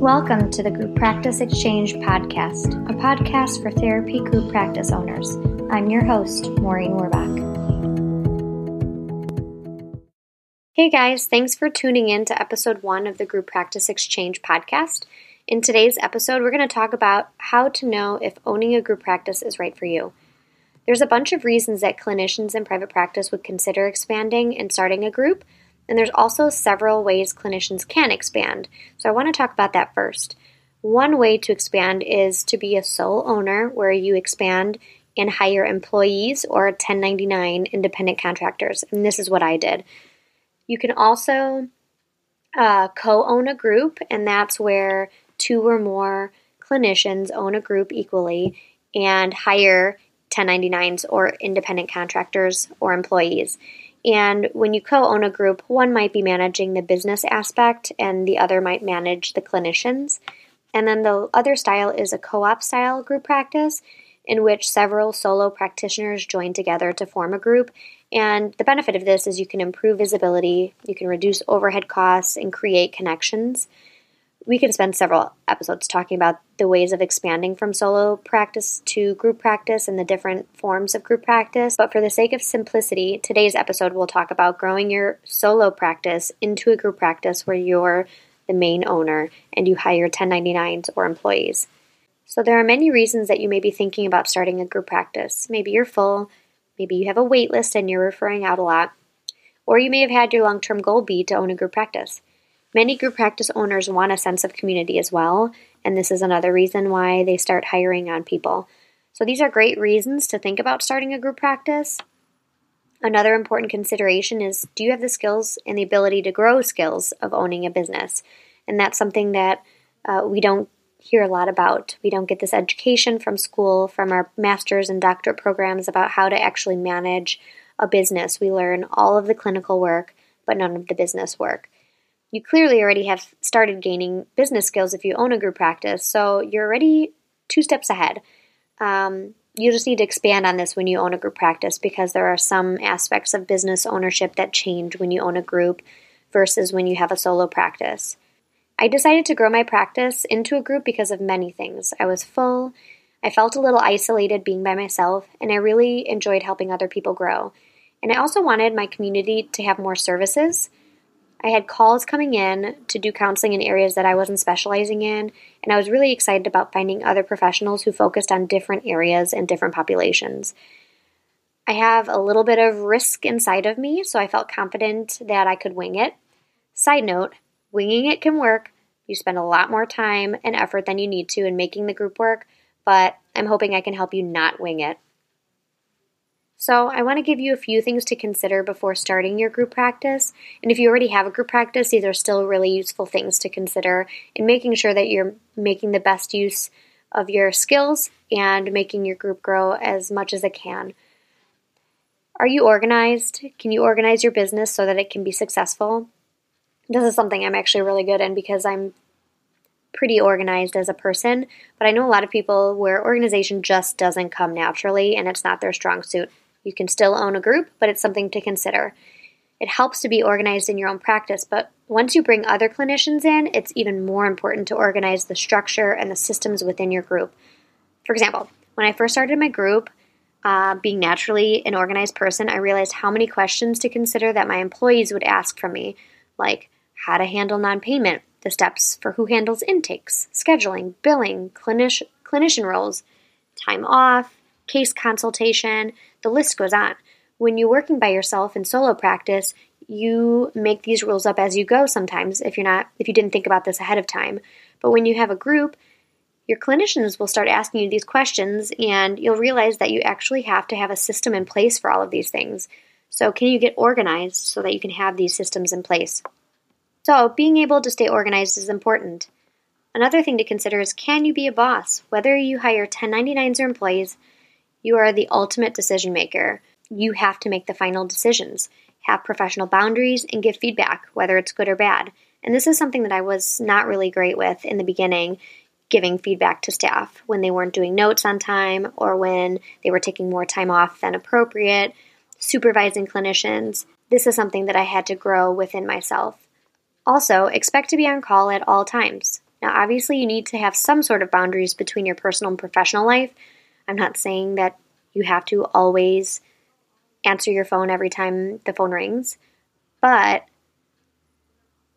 Welcome to the Group Practice Exchange Podcast, a podcast for therapy group practice owners. I'm your host, Maureen Werrbach. Hey guys, thanks for tuning in to episode one of the Group Practice Exchange podcast. In today's episode, we're going to talk about how to know if owning a group practice is right for you. There's a bunch of reasons that clinicians in private practice would consider expanding and starting a group, and there's also several ways clinicians can expand. So I want to talk about that first. One way to expand is to be a sole owner, where you expand and hire employees or 1099 independent contractors. And this is what I did. You can also uh, co own a group, and that's where two or more clinicians own a group equally and hire 1099s or independent contractors or employees. And when you co own a group, one might be managing the business aspect and the other might manage the clinicians. And then the other style is a co op style group practice in which several solo practitioners join together to form a group. And the benefit of this is you can improve visibility, you can reduce overhead costs, and create connections we could spend several episodes talking about the ways of expanding from solo practice to group practice and the different forms of group practice. But for the sake of simplicity, today's episode will talk about growing your solo practice into a group practice where you're the main owner and you hire 1099s or employees. So there are many reasons that you may be thinking about starting a group practice. Maybe you're full, maybe you have a wait list and you're referring out a lot, or you may have had your long term goal be to own a group practice. Many group practice owners want a sense of community as well, and this is another reason why they start hiring on people. So, these are great reasons to think about starting a group practice. Another important consideration is do you have the skills and the ability to grow skills of owning a business? And that's something that uh, we don't hear a lot about. We don't get this education from school, from our master's and doctorate programs about how to actually manage a business. We learn all of the clinical work, but none of the business work you clearly already have started gaining business skills if you own a group practice, so you're already two steps ahead. Um, you just need to expand on this when you own a group practice because there are some aspects of business ownership that change when you own a group versus when you have a solo practice. I decided to grow my practice into a group because of many things. I was full, I felt a little isolated being by myself, and I really enjoyed helping other people grow. And I also wanted my community to have more services I had calls coming in to do counseling in areas that I wasn't specializing in, and I was really excited about finding other professionals who focused on different areas and different populations. I have a little bit of risk inside of me, so I felt confident that I could wing it. Side note winging it can work. You spend a lot more time and effort than you need to in making the group work, but I'm hoping I can help you not wing it. So, I want to give you a few things to consider before starting your group practice. And if you already have a group practice, these are still really useful things to consider in making sure that you're making the best use of your skills and making your group grow as much as it can. Are you organized? Can you organize your business so that it can be successful? This is something I'm actually really good in because I'm pretty organized as a person, but I know a lot of people where organization just doesn't come naturally and it's not their strong suit. You can still own a group, but it's something to consider. It helps to be organized in your own practice, but once you bring other clinicians in, it's even more important to organize the structure and the systems within your group. For example, when I first started my group, uh, being naturally an organized person, I realized how many questions to consider that my employees would ask from me, like how to handle non payment, the steps for who handles intakes, scheduling, billing, clinic- clinician roles, time off, case consultation, the list goes on. When you're working by yourself in solo practice, you make these rules up as you go sometimes if you're not if you didn't think about this ahead of time. But when you have a group, your clinicians will start asking you these questions and you'll realize that you actually have to have a system in place for all of these things. So, can you get organized so that you can have these systems in place? So, being able to stay organized is important. Another thing to consider is can you be a boss? Whether you hire 1099s or employees, you are the ultimate decision maker. You have to make the final decisions, have professional boundaries, and give feedback, whether it's good or bad. And this is something that I was not really great with in the beginning, giving feedback to staff when they weren't doing notes on time or when they were taking more time off than appropriate, supervising clinicians. This is something that I had to grow within myself. Also, expect to be on call at all times. Now, obviously, you need to have some sort of boundaries between your personal and professional life. I'm not saying that you have to always answer your phone every time the phone rings, but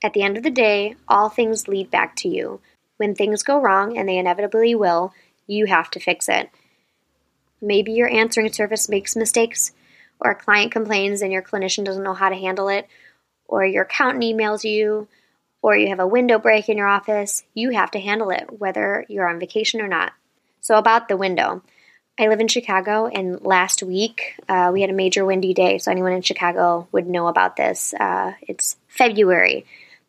at the end of the day, all things lead back to you. When things go wrong, and they inevitably will, you have to fix it. Maybe your answering service makes mistakes, or a client complains and your clinician doesn't know how to handle it, or your accountant emails you, or you have a window break in your office. You have to handle it, whether you're on vacation or not. So, about the window. I live in Chicago, and last week uh, we had a major windy day, so anyone in Chicago would know about this. Uh, it's February.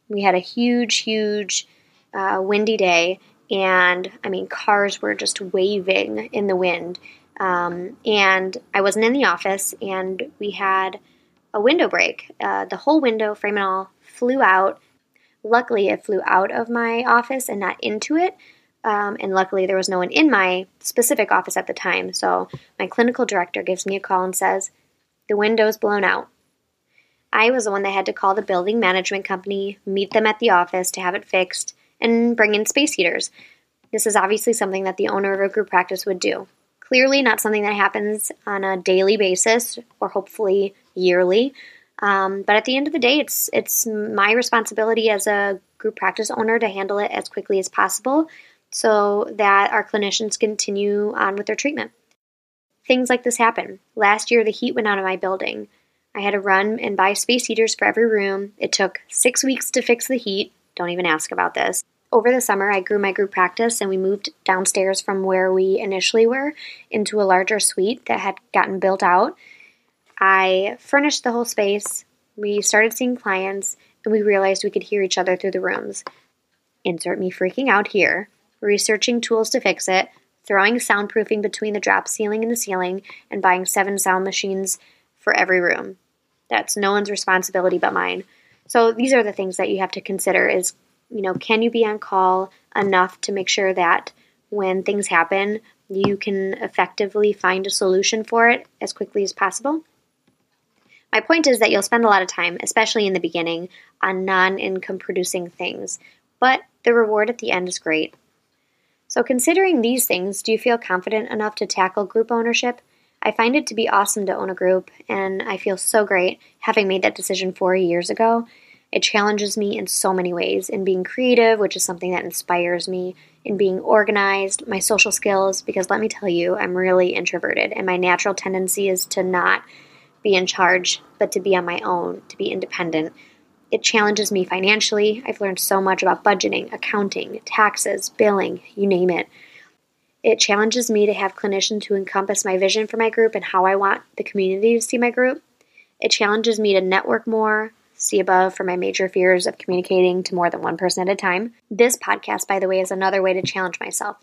We had a huge, huge uh, windy day, and I mean, cars were just waving in the wind. Um, and I wasn't in the office, and we had a window break. Uh, the whole window, frame and all, flew out. Luckily, it flew out of my office and not into it. Um, and luckily, there was no one in my specific office at the time. So my clinical director gives me a call and says, The window's blown out. I was the one that had to call the building management company, meet them at the office to have it fixed, and bring in space heaters. This is obviously something that the owner of a group practice would do. Clearly, not something that happens on a daily basis or hopefully yearly. Um, but at the end of the day, it's it's my responsibility as a group practice owner to handle it as quickly as possible so that our clinicians continue on with their treatment. Things like this happen. Last year, the heat went out of my building. I had to run and buy space heaters for every room. It took six weeks to fix the heat. Don't even ask about this. Over the summer, I grew my group practice and we moved downstairs from where we initially were into a larger suite that had gotten built out. I furnished the whole space. We started seeing clients and we realized we could hear each other through the rooms. Insert me freaking out here researching tools to fix it, throwing soundproofing between the drop ceiling and the ceiling, and buying seven sound machines for every room. That's no one's responsibility but mine. So these are the things that you have to consider is, you know, can you be on call enough to make sure that when things happen, you can effectively find a solution for it as quickly as possible? My point is that you'll spend a lot of time, especially in the beginning, on non income producing things, but the reward at the end is great. So, considering these things, do you feel confident enough to tackle group ownership? I find it to be awesome to own a group, and I feel so great having made that decision four years ago. It challenges me in so many ways in being creative, which is something that inspires me, in being organized, my social skills, because let me tell you, I'm really introverted, and my natural tendency is to not be in charge, but to be on my own, to be independent. It challenges me financially. I've learned so much about budgeting, accounting, taxes, billing, you name it. It challenges me to have clinicians who encompass my vision for my group and how I want the community to see my group. It challenges me to network more, see above for my major fears of communicating to more than one person at a time. This podcast, by the way, is another way to challenge myself.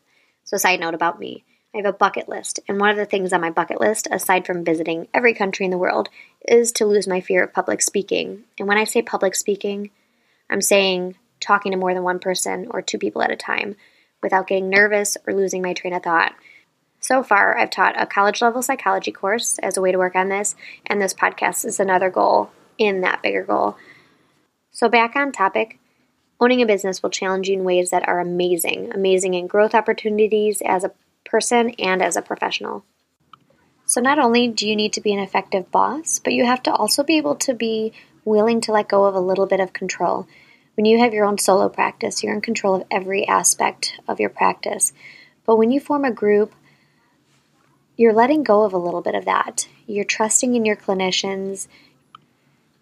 So, side note about me. I have a bucket list, and one of the things on my bucket list, aside from visiting every country in the world, is to lose my fear of public speaking. And when I say public speaking, I'm saying talking to more than one person or two people at a time without getting nervous or losing my train of thought. So far, I've taught a college level psychology course as a way to work on this, and this podcast is another goal in that bigger goal. So, back on topic, owning a business will challenge you in ways that are amazing, amazing in growth opportunities as a person and as a professional. So, not only do you need to be an effective boss, but you have to also be able to be willing to let go of a little bit of control. When you have your own solo practice, you're in control of every aspect of your practice. But when you form a group, you're letting go of a little bit of that. You're trusting in your clinicians.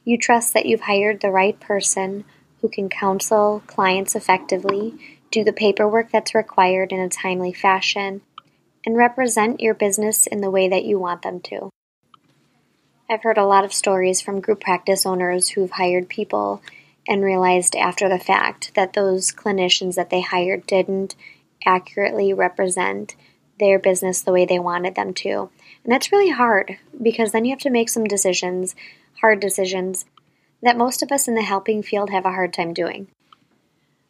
You trust that you've hired the right person who can counsel clients effectively, do the paperwork that's required in a timely fashion, and represent your business in the way that you want them to. I've heard a lot of stories from group practice owners who've hired people and realized after the fact that those clinicians that they hired didn't accurately represent their business the way they wanted them to. And that's really hard because then you have to make some decisions, hard decisions, that most of us in the helping field have a hard time doing.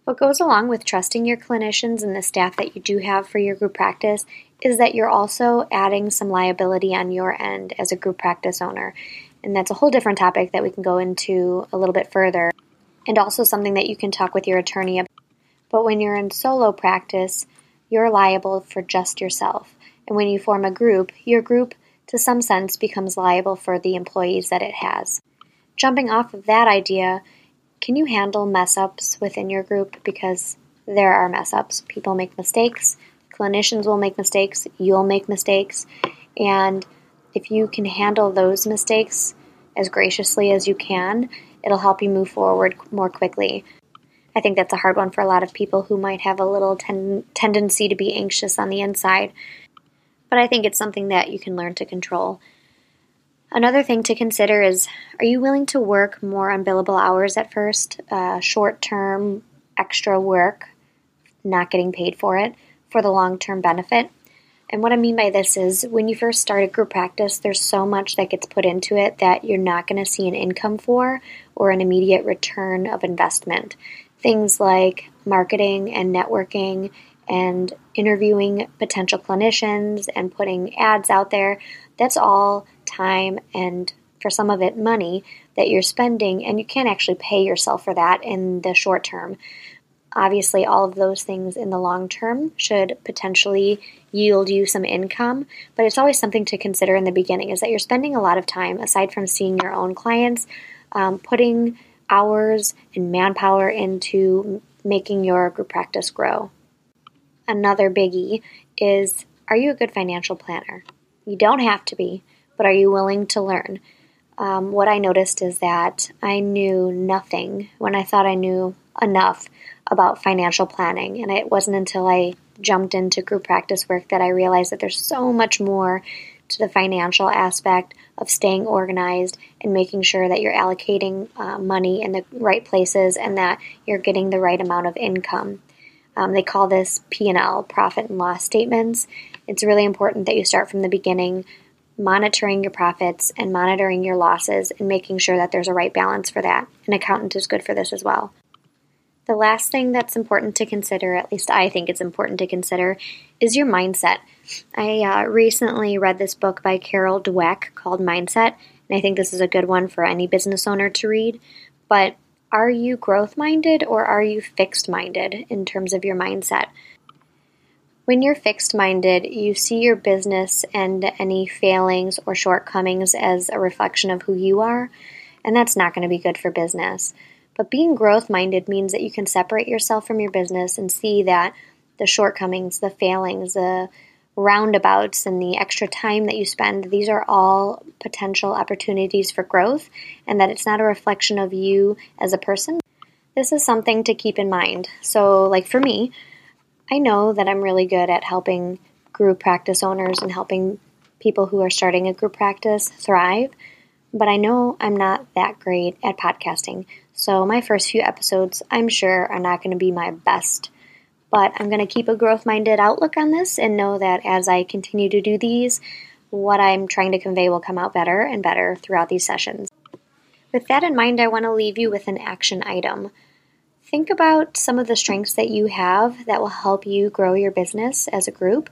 What goes along with trusting your clinicians and the staff that you do have for your group practice is that you're also adding some liability on your end as a group practice owner. And that's a whole different topic that we can go into a little bit further, and also something that you can talk with your attorney about. But when you're in solo practice, you're liable for just yourself. And when you form a group, your group, to some sense, becomes liable for the employees that it has. Jumping off of that idea, can you handle mess ups within your group? Because there are mess ups. People make mistakes, clinicians will make mistakes, you'll make mistakes. And if you can handle those mistakes as graciously as you can, it'll help you move forward more quickly. I think that's a hard one for a lot of people who might have a little ten- tendency to be anxious on the inside. But I think it's something that you can learn to control. Another thing to consider is are you willing to work more unbillable hours at first, uh, short term extra work, not getting paid for it, for the long term benefit? And what I mean by this is when you first start a group practice, there's so much that gets put into it that you're not going to see an income for or an immediate return of investment things like marketing and networking and interviewing potential clinicians and putting ads out there. That's all time and for some of it money that you're spending, and you can't actually pay yourself for that in the short term. Obviously, all of those things in the long term should potentially yield you some income, but it's always something to consider in the beginning is that you're spending a lot of time, aside from seeing your own clients, um, putting hours and manpower into making your group practice grow. Another biggie is are you a good financial planner? You don't have to be, but are you willing to learn? Um, what I noticed is that I knew nothing when I thought I knew enough about financial planning, and it wasn't until I jumped into group practice work that I realized that there's so much more to the financial aspect of staying organized and making sure that you're allocating uh, money in the right places and that you're getting the right amount of income. Um, they call this P&L, profit and loss statements. It's really important that you start from the beginning, monitoring your profits and monitoring your losses and making sure that there's a right balance for that. An accountant is good for this as well. The last thing that's important to consider, at least I think it's important to consider, is your mindset. I uh, recently read this book by Carol Dweck called Mindset, and I think this is a good one for any business owner to read. But are you growth minded or are you fixed minded in terms of your mindset? When you're fixed minded, you see your business and any failings or shortcomings as a reflection of who you are, and that's not going to be good for business. But being growth minded means that you can separate yourself from your business and see that the shortcomings, the failings, the roundabouts, and the extra time that you spend, these are all potential opportunities for growth, and that it's not a reflection of you as a person. This is something to keep in mind. So, like for me, I know that I'm really good at helping group practice owners and helping people who are starting a group practice thrive, but I know I'm not that great at podcasting. So, my first few episodes, I'm sure, are not going to be my best. But I'm going to keep a growth minded outlook on this and know that as I continue to do these, what I'm trying to convey will come out better and better throughout these sessions. With that in mind, I want to leave you with an action item. Think about some of the strengths that you have that will help you grow your business as a group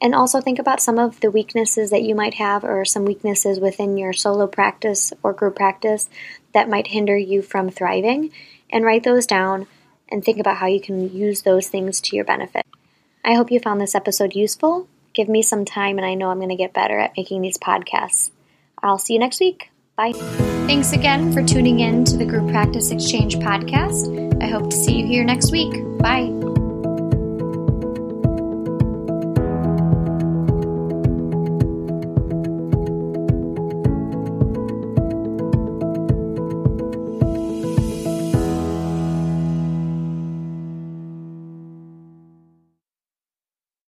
and also think about some of the weaknesses that you might have or some weaknesses within your solo practice or group practice that might hinder you from thriving. And write those down and think about how you can use those things to your benefit. I hope you found this episode useful. Give me some time, and I know I'm going to get better at making these podcasts. I'll see you next week. Bye. Thanks again for tuning in to the Group Practice Exchange podcast. I hope to see you here next week. Bye.